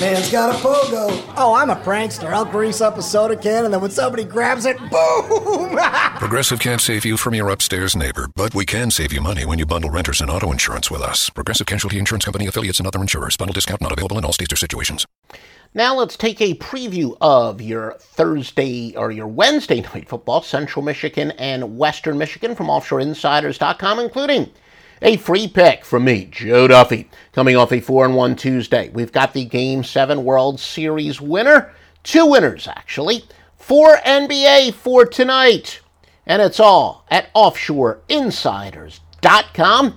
Man's got a pogo. Oh, I'm a prankster. I'll grease up a soda can and then when somebody grabs it, boom! Progressive can't save you from your upstairs neighbor, but we can save you money when you bundle renters and auto insurance with us. Progressive Casualty Insurance Company affiliates and other insurers. Bundle discount not available in all states or situations. Now let's take a preview of your Thursday or your Wednesday night football, Central Michigan and Western Michigan from OffshoreInsiders.com, including a free pick from me, Joe Duffy, coming off a 4 and 1 Tuesday. We've got the Game 7 World Series winner, two winners actually, for NBA for tonight. And it's all at OffshoreInsiders.com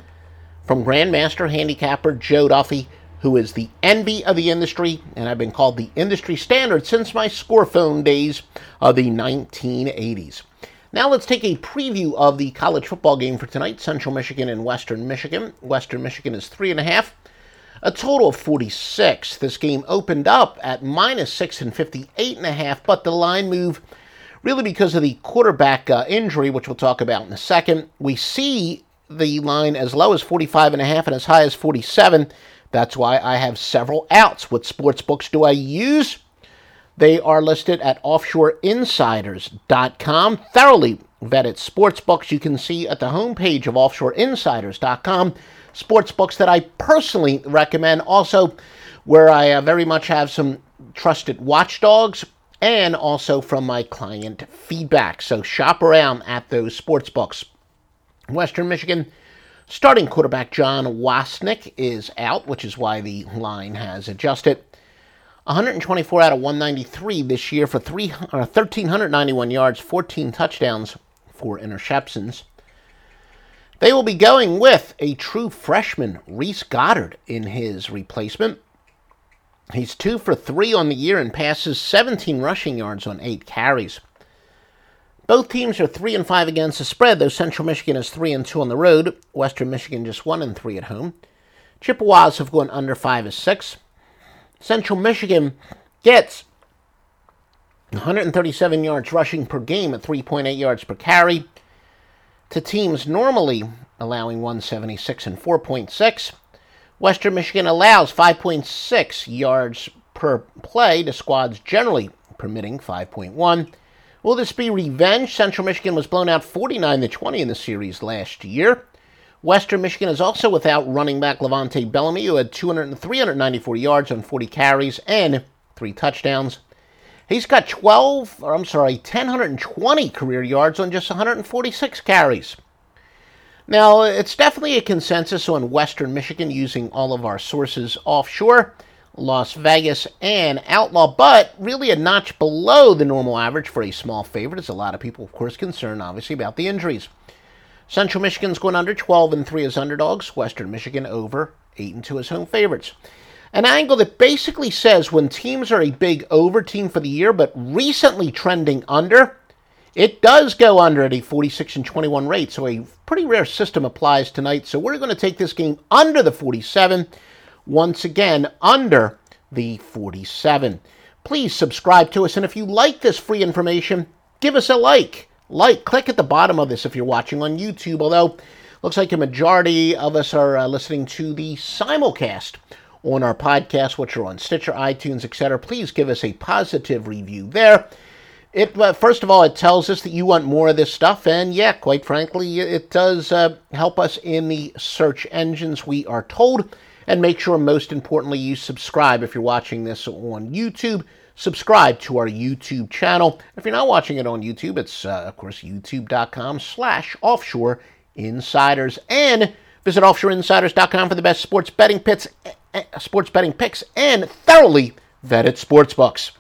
from Grandmaster Handicapper Joe Duffy who is the envy of the industry, and I've been called the industry standard since my scorephone days of the 1980s. Now let's take a preview of the college football game for tonight Central Michigan and Western Michigan. Western Michigan is three and a half, a total of 46. This game opened up at minus six and 58 and a half, but the line move really because of the quarterback uh, injury, which we'll talk about in a second. We see the line as low as 45 and and as high as 47. That's why I have several outs. What sports books do I use? They are listed at offshoreinsiders.com. Thoroughly vetted sports books you can see at the homepage of offshoreinsiders.com. Sports books that I personally recommend, also where I uh, very much have some trusted watchdogs and also from my client feedback. So shop around at those sports books. Western Michigan Starting quarterback John Wasnick is out, which is why the line has adjusted. 124 out of 193 this year for 3, 1,391 uh, yards, 14 touchdowns, 4 interceptions. They will be going with a true freshman, Reese Goddard, in his replacement. He's 2 for 3 on the year and passes 17 rushing yards on 8 carries. Both teams are three and five against the spread, though Central Michigan is three and two on the road. Western Michigan just one and three at home. Chippewas have gone under five as six. Central Michigan gets 137 yards rushing per game at 3.8 yards per carry to teams normally allowing 176 and 4.6. Western Michigan allows 5.6 yards per play to squads generally permitting 5.1. Will this be revenge? Central Michigan was blown out 49 to 20 in the series last year. Western Michigan is also without running back LeVante Bellamy, who had 200, 394 yards on 40 carries and three touchdowns. He's got 12, or I'm sorry, 1,020 career yards on just 146 carries. Now, it's definitely a consensus on Western Michigan using all of our sources offshore. Las Vegas, and Outlaw, but really a notch below the normal average for a small favorite, as a lot of people, of course, concerned obviously about the injuries. Central Michigan's going under 12 and 3 as underdogs, Western Michigan over 8 and 2 as home favorites. An angle that basically says when teams are a big over team for the year, but recently trending under, it does go under at a 46 and 21 rate, so a pretty rare system applies tonight. So we're going to take this game under the 47 once again under the 47. Please subscribe to us, and if you like this free information, give us a like. Like, click at the bottom of this if you're watching on YouTube, although looks like a majority of us are uh, listening to the simulcast on our podcast, which are on Stitcher, iTunes, etc. Please give us a positive review there. It uh, first of all, it tells us that you want more of this stuff, and yeah, quite frankly, it does uh, help us in the search engines. We are told and make sure, most importantly, you subscribe if you're watching this on YouTube. Subscribe to our YouTube channel. If you're not watching it on YouTube, it's, uh, of course, youtube.com slash offshore insiders. And visit offshoreinsiders.com for the best sports betting picks, eh, eh, sports betting picks and thoroughly vetted sports books.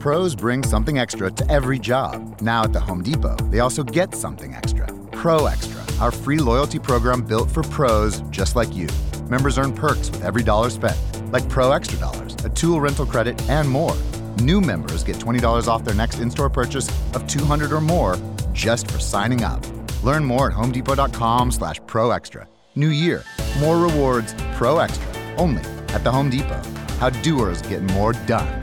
Pros bring something extra to every job. Now at the Home Depot, they also get something extra. Pro Extra, our free loyalty program built for pros just like you. Members earn perks with every dollar spent, like Pro Extra Dollars, a tool rental credit, and more. New members get $20 off their next in-store purchase of 200 or more just for signing up. Learn more at homedepot.com slash pro extra. New year, more rewards, pro extra, only at the Home Depot. how doers get more done.